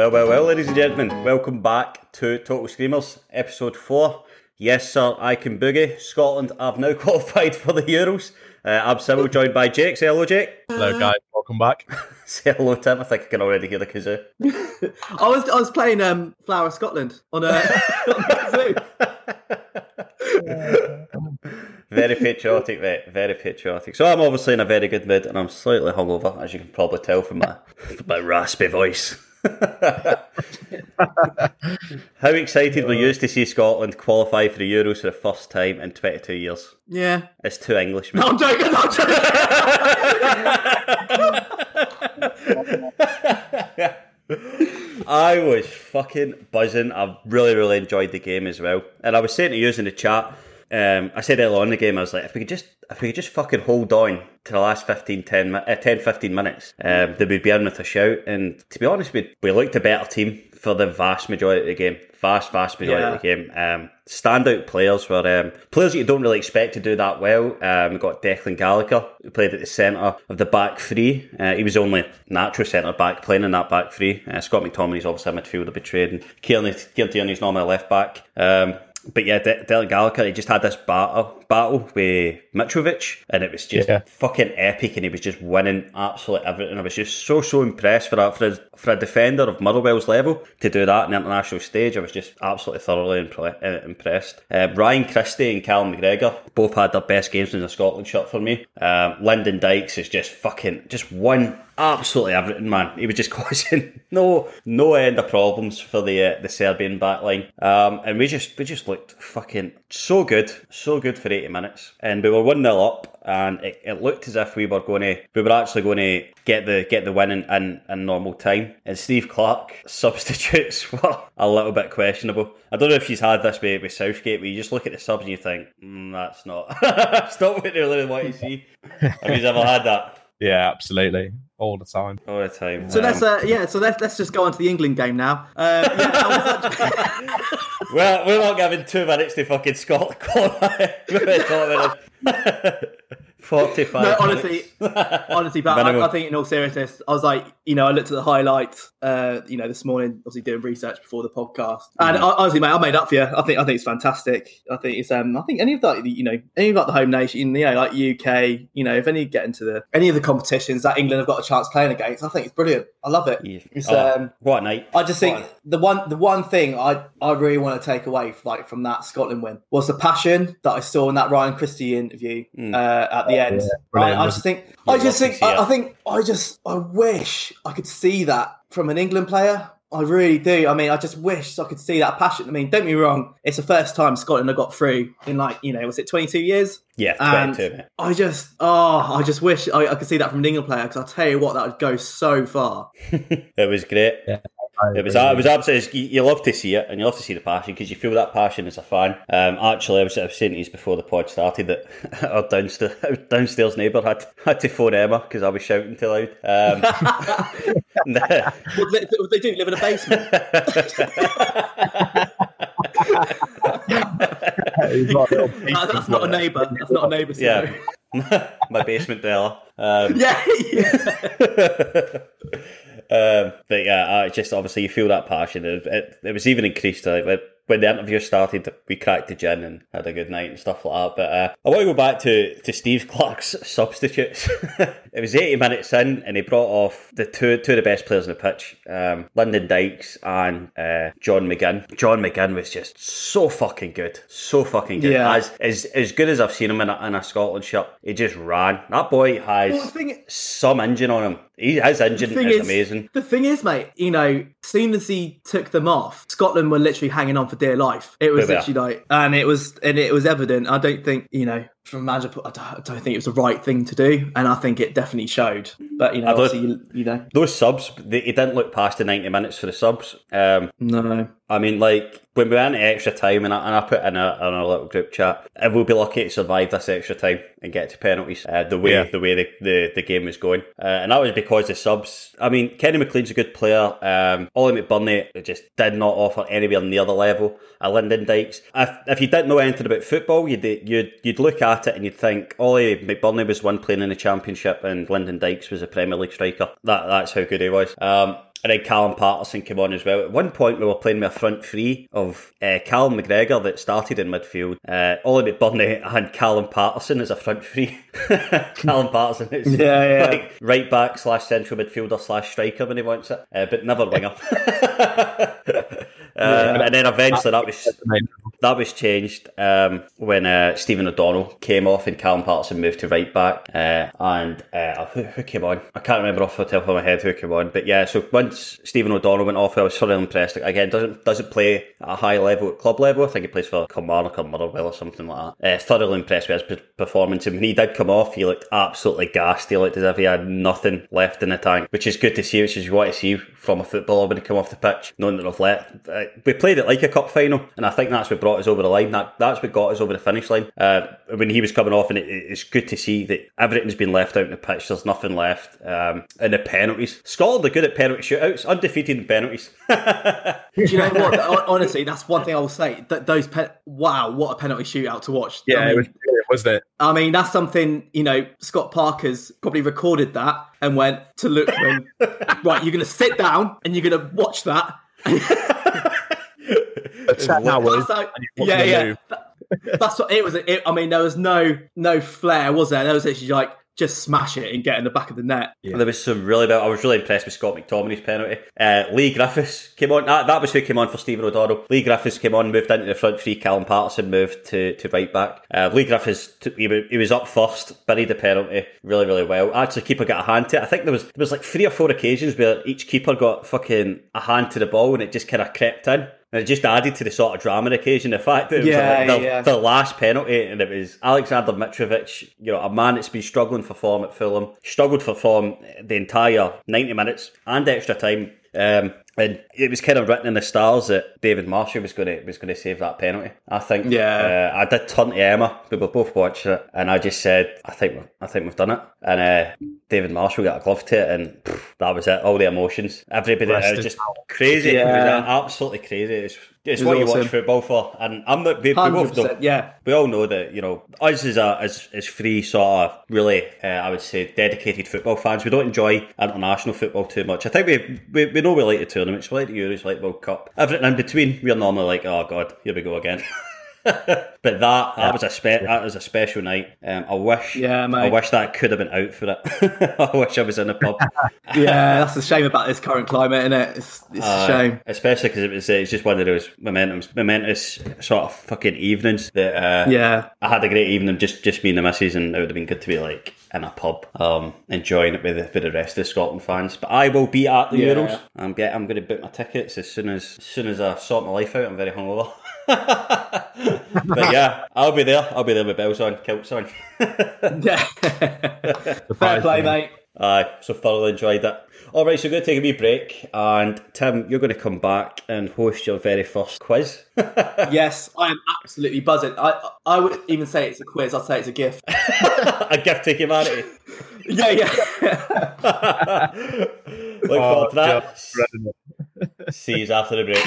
Well, well, well, ladies and gentlemen, welcome back to Total Screamers, episode 4. Yes, sir, I can boogie. Scotland have now qualified for the Euros. Uh, I'm Cyril, joined by Jake. Say hello, Jake. Hello, guys. Welcome back. Say hello, Tim. I think I can already hear the kazoo. I was I was playing um, Flower Scotland on a, on a zoo. Very patriotic, mate. Very patriotic. So I'm obviously in a very good mood, and I'm slightly hungover, as you can probably tell from my from my raspy voice. How excited were you to see Scotland qualify for the Euros for the first time in 22 years? Yeah. It's two Englishmen. No, I'm joking. I'm joking. I was fucking buzzing. I really, really enjoyed the game as well. And I was saying to you in the chat, um, I said earlier on in the game, I was like, if we could just if we could just fucking hold on to the last 15, 10, uh, 10 15 minutes, um, then we'd be in with a shout. And to be honest, we, we looked a better team for the vast majority of the game. Vast, vast majority of the game. Um, standout players were um, players that you don't really expect to do that well. Um, we got Declan Gallagher, who played at the centre of the back three. Uh, he was the only natural centre back playing in that back three. Uh, Scott McTominay's obviously a midfielder betrayed, and Kieran Kieran Tierney's normally a left back. Um, but yeah, De- Declan Gallagher, he just had this battle battle with Mitrovic, and it was just Yeah. fucking epic, and he was just winning absolutely everything. I was just so so impressed for that for a, for a defender of Motherwell's level to do that on the international stage. I was just absolutely thoroughly impre- uh, impressed. Uh, Ryan Christie and Callum McGregor both had their best games in the Scotland shirt for me. Um, Lyndon Dykes is just fucking just won absolutely everything, man. He was just causing no no end of problems for the uh, the Serbian backline, um, and we just we just looked fucking so good, so good for eighty minutes, and we were one 0 up, and it, it looked as if we were going to we were actually going to get the get the win in, in, in normal time. And Steve Clarke substitutes were a little bit questionable. I don't know if she's had this with, with Southgate, where you just look at the subs and you think, mm, that's not that's not what they really want to see. Have you ever had that? Yeah, absolutely. All the time. All the time. So Um, let's uh, yeah. So let's let's just go on to the England game now. Uh, yeah, how that- We're, we're not giving two minutes to fucking Scotland. Scotland. 45 no, honestly, minutes. honestly, but I, I think in all seriousness, I was like, you know, I looked at the highlights, uh, you know, this morning, obviously doing research before the podcast, and Mm. I, honestly, mate, I made up for you. I think, I think it's fantastic. I think it's, um, I think any of that, you know, any of like the home nation, you know, like UK, you know, if any get into the any of the competitions that England have got a chance playing against, I think it's brilliant. I love it. Yeah. It's, Oh, um, what a night. I just think What the one the one thing I, I really want to take away like from that Scotland win was the passion that I saw in that Ryan Christie interview Mm. uh, at the end. brilliant, I, I just think Yeah, I just think I. I think I just I wish I could see that from an England player. I really do. I mean, I just wish I could see that passion. I mean, don't get me wrong, it's the first time Scotland have got through in like, you know, was it 22 years? Yeah, And 22, mate. I just, oh, I just wish I, I could see that from an England player because I'll tell you what, that would go so far. It was great. Yeah. It was it was absolutely. You, you love to see it, and you love to see the passion because you feel that passion as a fan. Um, actually, I was, I was saying to you before the pod started that our downstairs downstairs neighbour had had to phone Emma because I was shouting too loud. Um, What do they, what do they do? Live in a basement? He's got a little piece That- that's not a neighbour. That's not a neighbour. yeah, my basement dweller. Um, yeah, yeah. Um, but yeah, I just obviously you feel that passion. It, it, it was even increased like, when- the interview started. We cracked the gin and had a good night and stuff like that. But uh, I want to go back to, to Steve Clarke's substitutes. it was 80 minutes in, and he brought off the two two of the best players on the pitch, um, Lyndon Dykes and uh, John McGinn. John McGinn was just so fucking good, so fucking good. Yeah. As as as good as I've seen him in a, in a Scotland shirt, he just ran. That boy has Well, thing- some engine on him. He, his engine thing is, is- amazing. The thing is, mate, you know, soon as he took them off, Scotland were literally hanging on for dear life. It was literally like, and it was, and it was evident. I don't think, you know, from manager, I don't, I don't think it was the right thing to do, and I think it definitely showed. But you know, I obviously, you, you know, Those subs, they, he didn't look past the 90 minutes for the subs. Um, no, I mean, like, when we went into extra time, and I, and I put in a, in a little group chat, and we'll be lucky to survive this extra time and get to penalties, uh, the way Yeah. the way the, the, the game was going. Uh, and that was because the subs, I mean, Kenny McLean's a good player. Um, Oli McBurnie just did not offer anywhere near the level of Lyndon Dykes. If, if you didn't know anything about football, you'd, you'd, you'd look at it and you'd think, Oli McBurnie was one playing in the Championship and Lyndon Dykes was a Premier League striker. That That's how good he was. Um, and then Callum Paterson came on as well. At one point, we were playing with a front three of uh, Callum McGregor that started in midfield, uh, Oli McBurnie and Callum Paterson as a front three. Callum Paterson is Yeah, yeah. like right back slash central midfielder slash striker when he wants it, uh, but never winger. Uh, And then eventually that was that was changed um, when uh, Stephen O'Donnell came off and Callum Paterson moved to right back. Uh, and uh, who, who came on? I can't remember off the top of my head who came on. But yeah, so once Stephen O'Donnell went off, I was thoroughly impressed. Again, doesn't doesn't play at a high level at club level. I think he plays for Kilmarnock or Motherwell or something like that. Uh, thoroughly impressed with his performance. And when he did come off, he looked absolutely gassed. He looked as if he had nothing left in the tank, which is good to see, which is what you want to see from a footballer when he come off the pitch, knowing that they've let. Uh, we played it like a cup final, and I think that's what brought us over the line. That that's what got us over the finish line. Uh, when he was coming off, and it, it's good to see that everything's been left out in the pitch. There's nothing left. Um, and the penalties, Scotland are good at penalty shootouts, undefeated in penalties. Do you know what? Honestly, that's one thing I will say. That those pe- wow, what a penalty shootout to watch. Yeah, I mean, it was brilliant, wasn't it? I mean, that's something, you know, Scott Parker's probably recorded that and went to look when, right, you're going to sit down and you're going to watch that. The 10 hours. That's how- and you're yeah, yeah. That- That's what it was. It, I mean, there was no no flair, was there? There was actually like just smash it and get in the back of the net. There was some really bad. I was really impressed with Scott McTominay's penalty. Uh, Leigh Griffiths came on. That, that was who came on for Stephen O'Donnell. Leigh Griffiths came on, moved into the front three. Callum Paterson moved to, to right back. Uh, Leigh Griffiths, t- he, he was up first, buried the penalty really, really well. Actually, keeper got a hand to it. I think there was there was like three or four occasions where each keeper got fucking a hand to the ball and it just kind of crept in. And it just added to the sort of drama occasion. The fact that it was Yeah, like the, yeah. the last penalty, and it was Alexander Mitrovic, you know, a man that's been struggling for form at Fulham, struggled for form the entire 90 minutes and extra time. Um, and it was kind of written in the stars that David Marshall was going to was going to save that penalty. I think. Yeah. Uh, I did turn to Emma. We were both watching it, and I just said, "I think, I think we've done it." And uh, David Marshall got a glove to it, and pff, that was it. All the emotions, everybody, it was just crazy. It was Yeah. absolutely crazy. It was what you watch football for, and I'm not. We, we both know yeah. we all know that you know us as a as, as free sort of really uh, I would say dedicated football fans. We don't enjoy international football too much. I think we we, we know we like the tournaments, we like the Euros, we like World Cup. Everything in between, we're normally like, oh god, here we go again. but that that was a spe- that was a special night. Um, I wish Yeah, mate. I wish that could have been out for it. I wish I was in a pub. Yeah, that's the shame about this current climate, isn't it? It's, it's Uh, a shame. especially because it was uh, it's just one of those momentum, momentous sort of fucking evenings that uh, Yeah. I had a great evening, just just me and the missus, and it would have been good to be like in a pub, um, enjoying it with the, with the rest of the Scotland fans. But I will be at the Yeah. Euros. I'm get I'm going to book my tickets as soon as as soon as I sort my life out. I'm very hungover. but yeah, I'll be there. I'll be there with bells on, kilts on. Yeah. Fair Surprised play, mate. Aye, so thoroughly enjoyed it. All right, so we're going to take a wee break, and Tim, you're going to come back and host your very first quiz. yes, I am absolutely buzzing. I I would even say it's a quiz. I'd say it's a gift. a gift to humanity. yeah, yeah. Look forward to oh, that. just dreading it. See you after the break.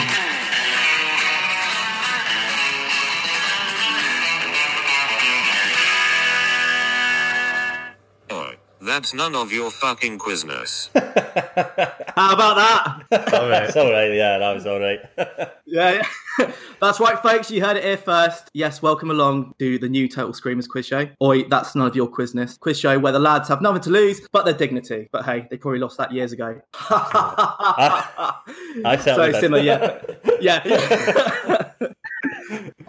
That's none of your fucking quizness. How about that? It's all right. Yeah, that was all right. Yeah, yeah. that's right, folks. You heard it here first. Yes, welcome along to the new Total Screamers quiz show. Oi, that's none of your quizness. Quiz show where the lads have nothing to lose but their dignity. But hey, they probably lost that years ago. I so similar, yeah, yeah.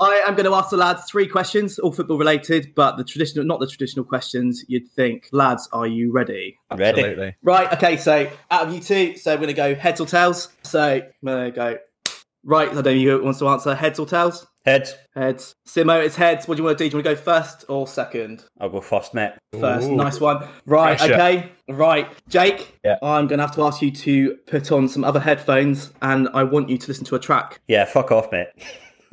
I am going to ask the lads three questions, all football related, but the traditional, not the traditional questions you'd think. Lads, are you ready? Ready? Absolutely. Right. Okay. So out of you two, so we're going to go heads or tails. So I'm going to go. Right. I don't know who wants to answer heads or tails. Heads. Heads. Simo, it's heads. What do you want to do? Do you want to go first or second? I'll go first, mate. First. Ooh. Nice one. Right. Pressure. Okay. Right. Jake, Yeah. I'm going to have to ask you to put on some other headphones and I want you to listen to a track. Yeah, fuck off, mate.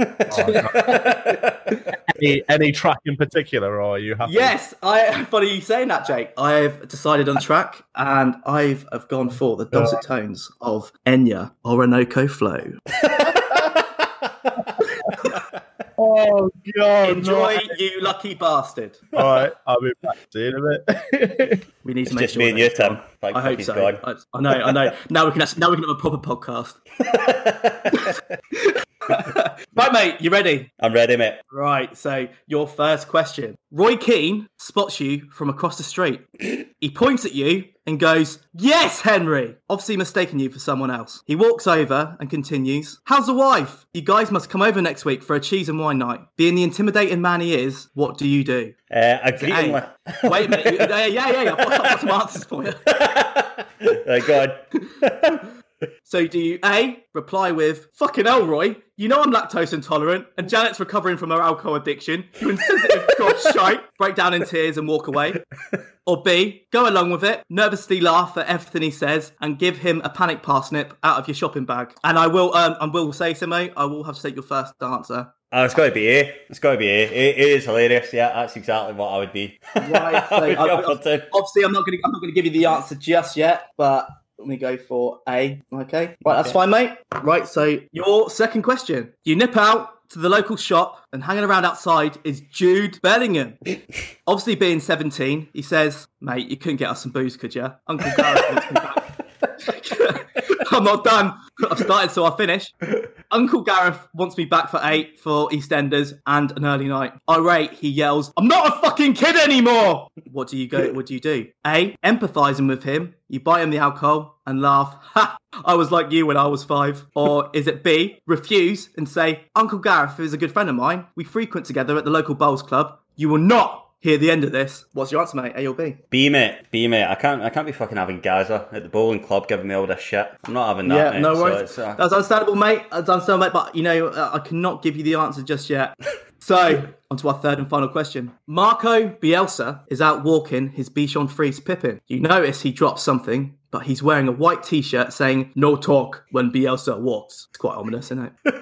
Oh, any, any track in particular, or are you happy? Yes, I. Funny you saying that, Jake. I've decided on track, and I've have gone for the dulcet tones of Enya Orinoco Flow. Oh god! Enjoy, no. you lucky bastard. All right, I'll be back to you in a bit. We need to It's make just sure me and that you. Tim. Thank I fuck hope so. gone. I, I know, I know. Now we can actually, now we can have a proper podcast. Right, mate, you ready? I'm ready, mate. Right. So your first question: Roy Keane spots you from across the street. He points at you and goes, "Yes, Henry." Obviously mistaking you for someone else. He walks over and continues, "How's the wife? You guys must come over next week for a cheese and wine night." Being the intimidating man he is, what do you do? Uh, I greet him wait a minute. Yeah, yeah, yeah. I've got, some answers for you. Right, God. So do you A, reply with, fucking hell, Roy, you know I'm lactose intolerant, and Janet's recovering from her alcohol addiction. You insensitive godshite, break down in tears and walk away. Or B, go along with it, nervously laugh at everything he says, and give him a panic parsnip out of your shopping bag. And I will, um, I will say, Simo, I will have to take your first answer. Oh, it's got to be A. It's got to be A. A. A is hilarious. Yeah, that's exactly what I would be. Right. So I would I- obviously, I'm not going I'm not going to give you the answer just yet, but let me go for A. Okay. Right, that's fine, mate. Right. So your second question: You nip out to the local shop, and hanging around outside is Jude Bellingham. obviously, being 17, he says, "Mate, you couldn't get us some booze, could you?" Uncle Gareth wants me back. I'm not done. I've started, so I'll finish. Uncle Gareth wants me back for eight for EastEnders and an early night. Irate, he yells, "I'm not a fucking kid anymore!" What do you go? What do you do? A. Empathizing with him, you buy him the alcohol and laugh. Ha! I was like you when I was five. Or is it B. Refuse and say, "Uncle Gareth is a good friend of mine. We frequent together at the local bowls club. You will not." Hear the end of this. What's your answer, mate? A or B? B, mate. B, mate. I can't. I can't be fucking having Gaza at the bowling club giving me all this shit. I'm not having that. yeah, mate. no So worries. it's, uh, That's understandable, mate. That's understandable, mate. But you know, uh, I cannot give you the answer just yet. So, on to our third and final question. Marco Bielsa is out walking his Bichon Frise Pippin. You notice he drops something, but he's wearing a white T-shirt saying "No talk when Bielsa walks." It's quite ominous, isn't it?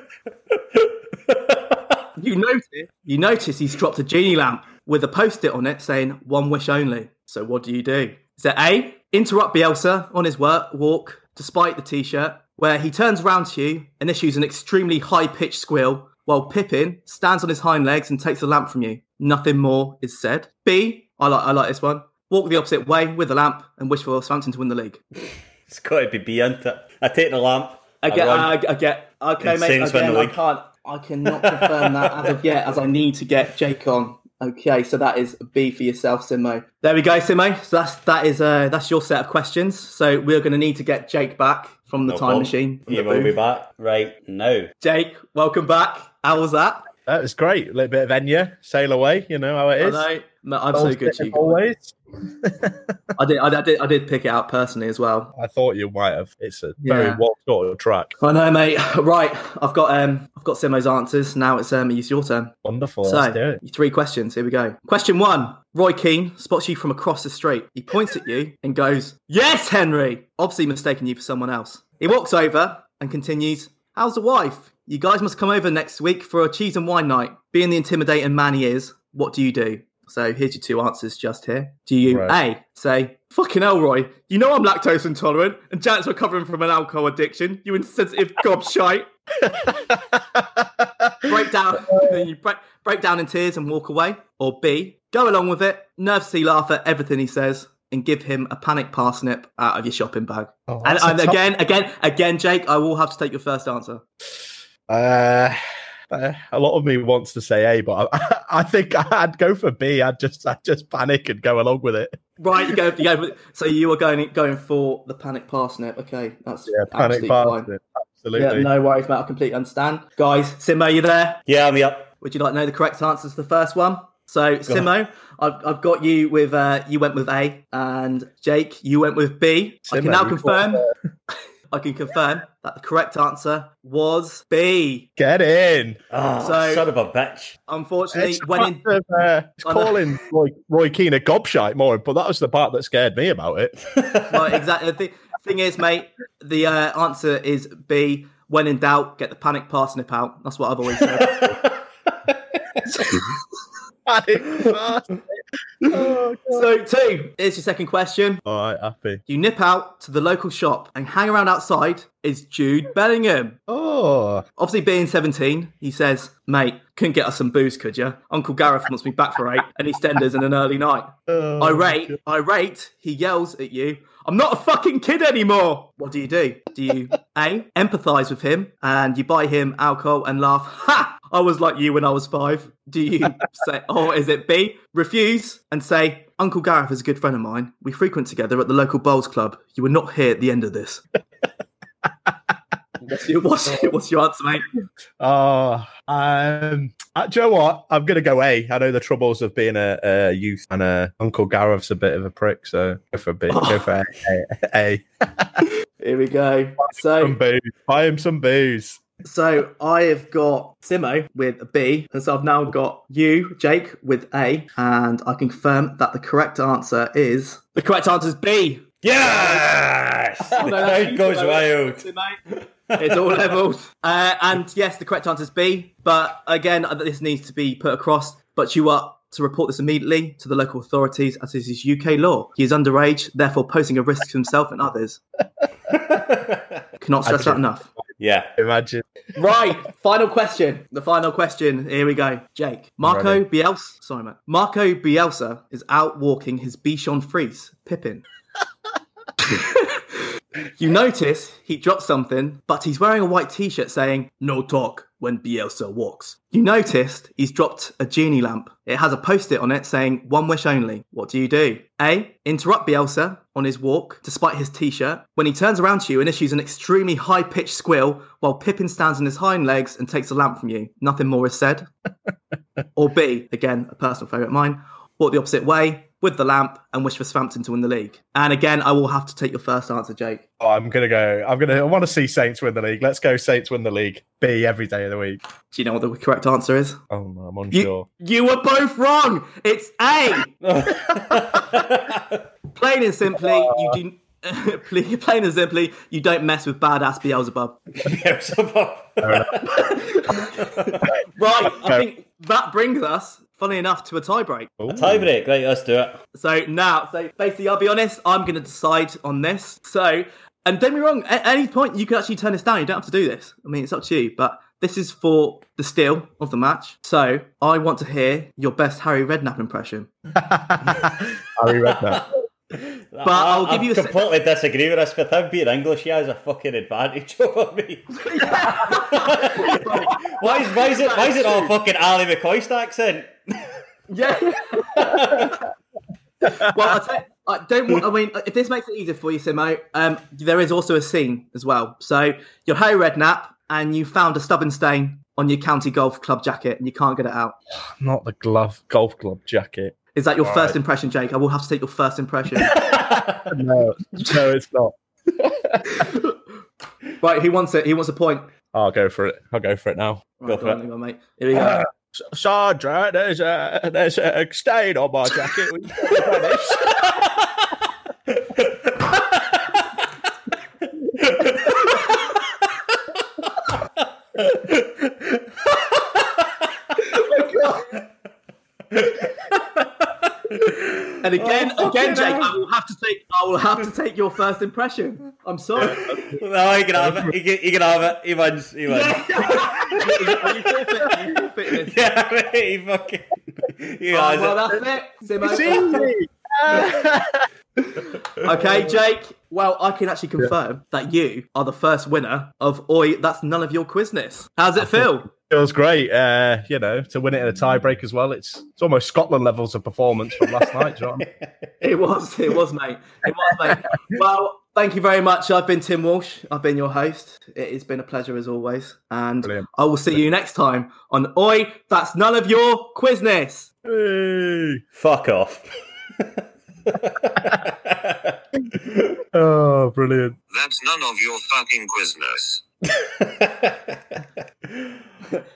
you notice. You notice he's dropped a genie lamp with a post-it on it saying "One wish only." So, what do you do? Is it A? Interrupt Bielsa on his work walk, despite the T-shirt, where he turns around to you and issues an extremely high-pitched squeal while Pippin stands on his hind legs and takes the lamp from you. Nothing more is said. B, I like I like this one. Walk the opposite way with the lamp and wish for Southampton to win the league. it's got to be B, isn't it? I take the lamp. I get. I, I get. Okay, And mate. Again, I can't. I cannot confirm that as of yet, as I need to get Jake on. Okay, so that is a B for yourself, Simo. There we go, Simo. So that's that is uh that's your set of questions. So we're going to need to get Jake back from the No time problem. machine. He will be back right now. Jake, welcome back. How was that? That was great. A little bit of Enya, sail away. You know how it is. I know. I'm so good to you. Always. I did, I, did, I did pick it out personally as well. I thought you might have. It's a very Yeah. well thought of track. I know, mate. Right, I've got um, I've got Simo's answers. Now it's um, it's your turn. Wonderful. so, Let's do it. three questions. Here we go. Question one: Roy Keane spots you from across the street. He points at you and goes, "Yes, Henry." Obviously, mistaking you for someone else. He walks over and continues, "How's the wife? You guys must come over next week for a cheese and wine night." Being the intimidating man he is, what do you do? So here's your two answers just here. Do you Right. A say, fucking Elroy, you know I'm lactose intolerant and Janet's recovering from an alcohol addiction, you insensitive gobshite. break down then you break, break down in tears and walk away. Or B, go along with it, nervously laugh at everything he says, and give him a panic parsnip out of your shopping bag. Oh, and and again, again, again, Jake, I will have to take your first answer. Uh, uh, a lot of me wants to say A, but I, I think I'd go for B. I'd just, I'd just panic and go along with it. Right, you go, you go. So you are going going for the panic parsnip. Okay, that's Yeah, panic absolutely parsnip. fine. Absolutely. Yeah, no worries, mate. I completely understand. Guys, Simo, are you there? Yeah, I'm here. Would you like to know the correct answers to the first one? So, Simo, I've, I've got you with, uh, you went with A, and Jake, you went with B. I can now you confirm, thought, I can confirm that the correct answer was B. Get in. Oh, So- son of a bitch. Unfortunately, It's, when in, of, uh, it's I know. calling Roy, Roy Keane a gobshite more, but that was the part that scared me about it. right, exactly. The thing, thing is, mate, the uh, answer is B. When in doubt, get the panic parsnip out. That's what I've always said. Panic parsnip. oh, so, two, here's your second question. All right, happy. You nip out to the local shop and hang around outside is Jude Bellingham. Oh, Obviously, being 17, he says, Mate, couldn't get us some booze, could you? Uncle Gareth wants me back for eight, and EastEnders in an early night. oh Irate, irate, he yells at you, I'm not a fucking kid anymore. What do you do? Do you A, empathize with him and you buy him alcohol and laugh, Ha! I was like you when I was five. Do you say, or is it B, refuse and say, Uncle Gareth is a good friend of mine. We frequent together at the local bowls club. You were not here at the end of this. What's, your, what's, what's your answer, mate? Oh, um, uh, do you know what? I'm going to go A. I know the troubles of being a, a youth, and uh, Uncle Gareth's a bit of a prick, so go for B. Go for A. A. a. Here we go. So, Some booze. Buy him some booze. So I have got Simo with a B, and so I've now got you, Jake, with A, and I can confirm that the correct answer is the correct answer is B. Yes! Oh, no, goes wild. It's all levels. Uh, and yes, the correct answer is B. But again, this needs to be put across. But you are to report this immediately to the local authorities, as this is UK law. He is underage, therefore posing a risk to himself and others. Cannot stress that enough. Yeah. Imagine. Right, final question. The final question. Here we go. Jake. Marco. Bielsa. Sorry, mate. Marco Bielsa is out walking his Bichon Frise, Pippin. you notice he dropped something, but he's wearing a white t shirt saying, No talk when Bielsa walks. You noticed he's dropped a genie lamp. It has a post it on it saying, One wish only. What do you do? A. Interrupt Bielsa on his walk, despite his t shirt, when he turns around to you and issues an extremely high pitched squeal while Pippin stands on his hind legs and takes the lamp from you. Nothing more is said. or B. Again, a personal favourite of mine. Walk the opposite way with the lamp and wish for Swampton to win the league. And again, I will have to take your first answer, Jake. Oh, I'm gonna go. I'm gonna. I want to see Saints win the league. Let's go, Saints win the league. B every day of the week. Do you know what the correct answer is? Oh no, I'm unsure. you were both wrong. It's A. Plain and simply, you do. Plain and simply, you don't mess with badass Beelzebub. Beelzebub. Right, I think that brings us, funny enough, to a tiebreak. Ooh. Tiebreak. Right, let's do it. So now, so basically, I'll be honest, I'm going to decide on this. So, and don't be wrong, at any point you can actually turn this down. You don't have to do this. I mean, it's up to you. But this is for the steal of the match. So I want to hear your best Harry Redknapp impression. Harry Redknapp. But I'll give you a sec- completely disagree with this. With him being English, he has a fucking advantage over me. why is why is it why is it all fucking Ally McCoist accent? Yeah. well, I I don't want. I mean, if this makes it easier for you, Simo, um, there is also a scene as well. So you're Harry Redknapp, and you found a stubborn stain on your county golf club jacket and you can't get it out? Not the glove golf club jacket. Is that your All first right. impression, Jake? I will have to take your first impression. no, no, it's not. right, he wants it. He wants a point. I'll go for it. I'll go for it now. Right, for on, it. on, mate. Here we go. Sandra, there's a there's a stain on my jacket. Replenish? And again, Oh, again, Jake, hell. I will have to take. I will have to take your first impression. I'm sorry. No, he can have it. He can, he can have it. He wins. He wins. Are you forfeit? Are you forfeiting? Yeah, he fucking. He Oh, has well, it. that's it. Simo. It's easy. Okay, Jake. Well, I can actually confirm that you are the first winner of Oi. That's none of your quizness. How's it feel? Feels great, uh, you know, to win it in a tiebreak as well. It's it's almost Scotland levels of performance from last night. do you know what I mean? It was. It was, mate. It was, mate. Well, thank you very much. I've been Tim Walsh. I've been your host. It has been a pleasure as always, and Brilliant. I will see you next time on Oi. That's none of your quizness. Hey. Fuck off. Oh, brilliant. That's none of your fucking quizness.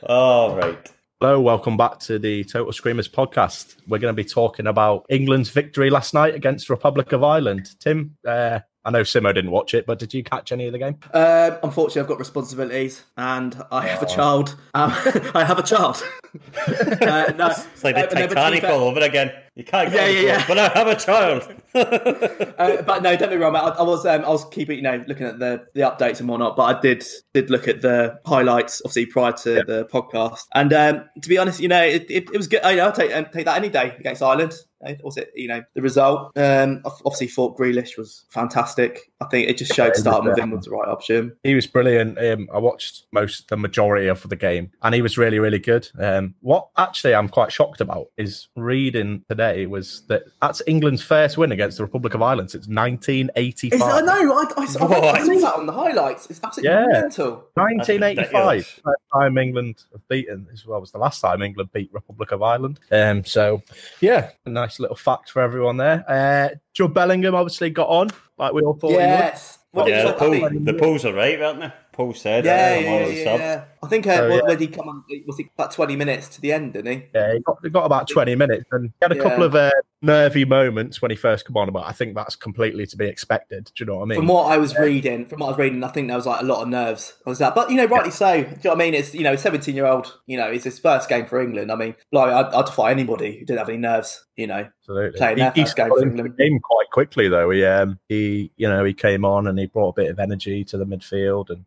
All right. Hello, welcome back to the Total Screamers podcast. We're going to be talking about England's victory last night against Republic of Ireland. Tim, uh, I know Simo didn't watch it, but did you catch any of the game? Um, unfortunately, I've got responsibilities, and I have a Oh. child. Um, I have a child. uh, no, It's like the uh, no, but to be Titanic all over again. You can't get Yeah, yeah, yeah. But I have a child. uh, but no, don't be wrong. I, I was um, I was keeping you know looking at the the updates and whatnot, but I did did look at the highlights obviously prior to the podcast. And um, to be honest, you know, it, it, it was good. I know, I'll take um, take that any day against Ireland. Was it you know the result? Um, obviously, thought Grealish was fantastic. I think it just showed starting with him was the right option. He was brilliant. Um, I watched most, the majority of the game, and he was really, really good. Um, what actually I'm quite shocked about is reading today was that that's England's first win against the Republic of Ireland since 1985. It's, I know. I, I, I, I saw that on the highlights. It's absolutely Yeah. mental. 1985, first time England have beaten. This well, was the last time England beat Republic of Ireland. Um, so yeah, a nice little fact for everyone there. Uh, Jude Bellingham obviously got on like we all thought Yes. What yeah, the, did poll, you think? the polls are right, aren't they? Paul said Yeah, it. I'm yeah, yeah, yeah. I think uh, So, what, yeah. when he come on? Was it about twenty minutes to the end? Didn't he? he. Yeah, he got, he got about 20 minutes and he had a couple of uh, nervy moments when he first come on, but I think that's completely to be expected. Do you know what I mean? From what I was reading, from what I was reading, I think there was like a lot of nerves on that. But you know, rightly so. Do you know what I mean? It's you know, seventeen year old. You know, it's his first game for England. I mean, like I'd, I'd defy anybody who didn't have any nerves. You know, Absolutely. playing he, he first game for England. game quite quickly though. He um he you know he came on and he brought a bit of energy to the midfield and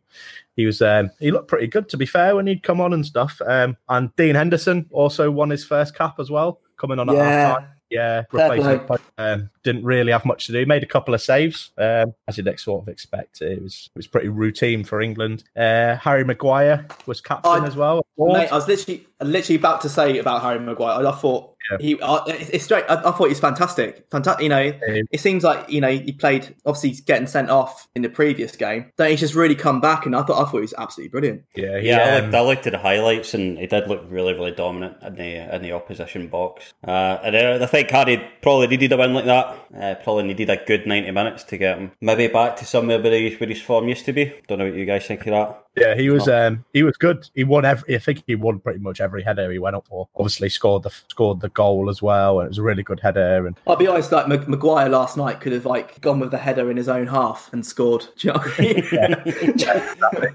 he was um he looked pretty good to be fair when he'd come on and stuff. Um and Dean Henderson also won his first cap as well, coming on at half time. Yeah, replacing um, didn't really have much to do. Made a couple of saves, um, as you'd sort of expect. It was it was pretty routine for England. Uh, Harry Maguire was captain I- as well. Mate, I was literally literally about to say about Harry Maguire. I, I thought Yeah. he. I, it's straight. I, I thought he's fantastic. Fantastic. You know, Yeah. it seems like you know he played. Obviously, he's getting sent off in the previous game. Then he's just really come back, and I thought I thought he was absolutely brilliant. yeah, he, Yeah, I um, looked, I looked at the highlights and he did look really, really dominant in the in the opposition box. Uh, and uh, I think Harry probably needed a win like that. Uh, probably needed a good ninety minutes to get him maybe back to somewhere where, he, where his form used to be. Don't know what you guys think of that. Yeah, he was um he was good. He won every I think he won pretty much every header he went up for. Obviously scored the scored the goal as well, and it was a really good header. And I'll be honest, like Mag- Maguire last night could have like gone with the header in his own half and scored. Do you know what I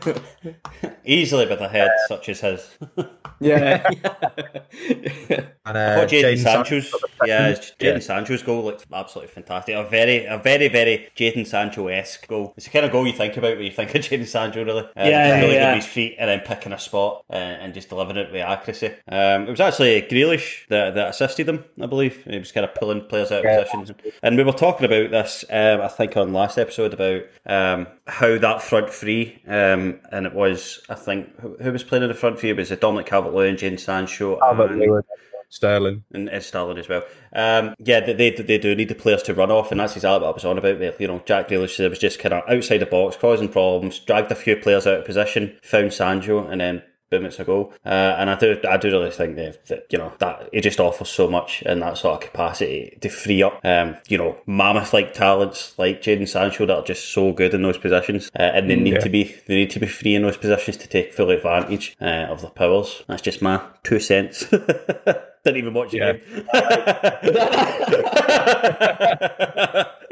mean? Easily with a head such as his. yeah. and uh, thought Jadon Jadon Sancho's Sancho yeah, second. Jadon Sancho's goal looked absolutely fantastic. A very, a very, very Jadon Sancho esque goal. It's the kind of goal you think about when you think of Jadon Sancho, really. Uh, Yeah, really yeah. good with his feet and then picking a spot uh, and just delivering it with accuracy. Um, it was actually Grealish that, that assisted him, I believe. He was kind of pulling players out of Yeah. positions. And we were talking about this, um, I think, on last episode about um, how that front three, um, and it was, I think, who, who was playing in the front three? It was Dominic Calvert-Lewin, Jadon Sancho, and- Sterling. and Ed Sterling as well. Um, yeah, they, they do need the players to run off, and that's exactly what I was on about. There. You know, Jack Grealish was just kind of outside the box, causing problems, dragged a few players out of position, found Sancho, and then boom, ago. Uh, and I do, I do really think that, that you know that he just offers so much in that sort of capacity to free up, um, you know, mammoth like talents like Jadon Sancho that are just so good in those positions, uh, and they need Yeah. to be, they need to be free in those positions to take full advantage uh, of their powers. That's just my two cents. Didn't even watch the Yeah.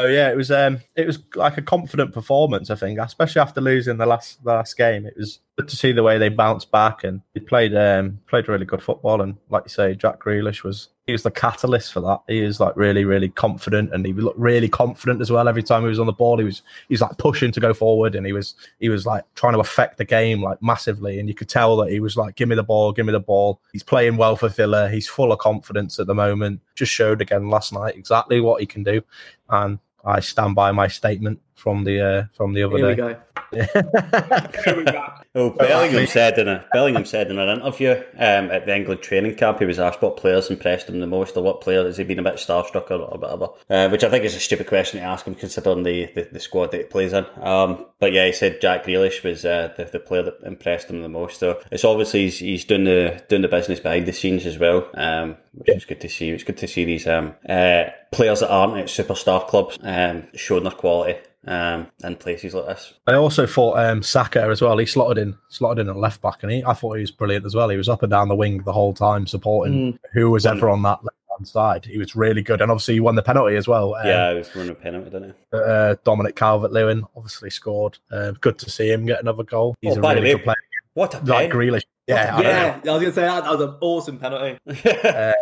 Oh yeah, it was um it was like a confident performance, I think, especially after losing the last the last game. It was good to see the way they bounced back and they played um played really good football and like you say, Jack Grealish was he was the catalyst for that. He was like really, really confident and he looked really confident as well every time he was on the ball. He was he was like pushing to go forward and he was he was like trying to affect the game like massively and you could tell that he was like, Give me the ball, give me the ball. He's playing well for Villa, he's full of confidence at the moment. Just showed again last night exactly what he can do. And I stand by my statement from the uh, from the other Here we day. go. Well, Bellingham said in a Bellingham said in an interview um, at the England training camp, he was asked what players impressed him the most, or what player has he been a bit starstruck or, or whatever. Uh, which I think is a stupid question to ask him, considering the, the, the squad that he plays in. Um, but yeah, he said Jack Grealish was uh, the, the player that impressed him the most. So it's obviously he's, he's doing the doing the business behind the scenes as well, um, which is good to see. It's good to see these um, uh, players that aren't at superstar clubs um, showing their quality um, in places like this. I also thought um, Saka as well. He slotted in, slotted in at left back, and he, I thought he was brilliant as well. He was up and down the wing the whole time, supporting who was ever on that left hand side. He was really good, and obviously he won the penalty as well. Um, Yeah, he was running a penalty, didn't he? uh, Dominic Calvert Lewin obviously scored. Uh, good to see him get another goal. He's Oh, a by really good player, What a like pen. Grealish. Yeah, I don't know. Yeah, I was gonna say that, that was an awesome penalty. Uh,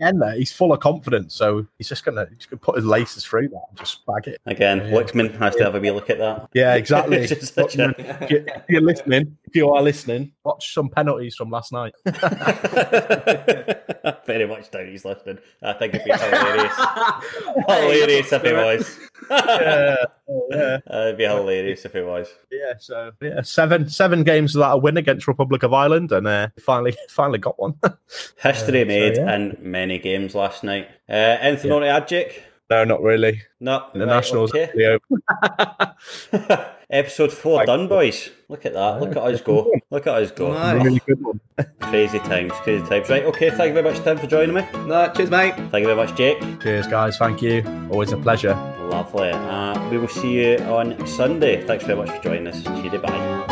again, there, he's full of confidence, so he's just gonna, he's gonna put his laces through that and just bag it. Again, Yeah. Lickman has to have a wee look at that. Yeah, exactly. A- if you- if you're listening, if you are listening, watch some penalties from last night. Very much doubt he's listening. I think it'd be hilarious. hilarious if he was. yeah, oh, yeah, Uh, it'd be hilarious if he was. yeah. So yeah, seven seven games without a win against Republic of Ireland, and uh, finally finally got one. History Uh, so, made yeah. in many games last night. Uh, anything on to add, Jake? no, not really. No. The Right, Nationals okay. Episode four done, boys. Look at that. Look at us go. Look at us go. Nice. really good one. Crazy times. Crazy times. Right. Okay. Thank you very much, Tim, for joining me. No, cheers, mate. Thank you very much, Jake. Cheers, guys. Thank you. Always a pleasure. Lovely. Uh, we will see you on Sunday. Thanks very much for joining us. Cheery bye.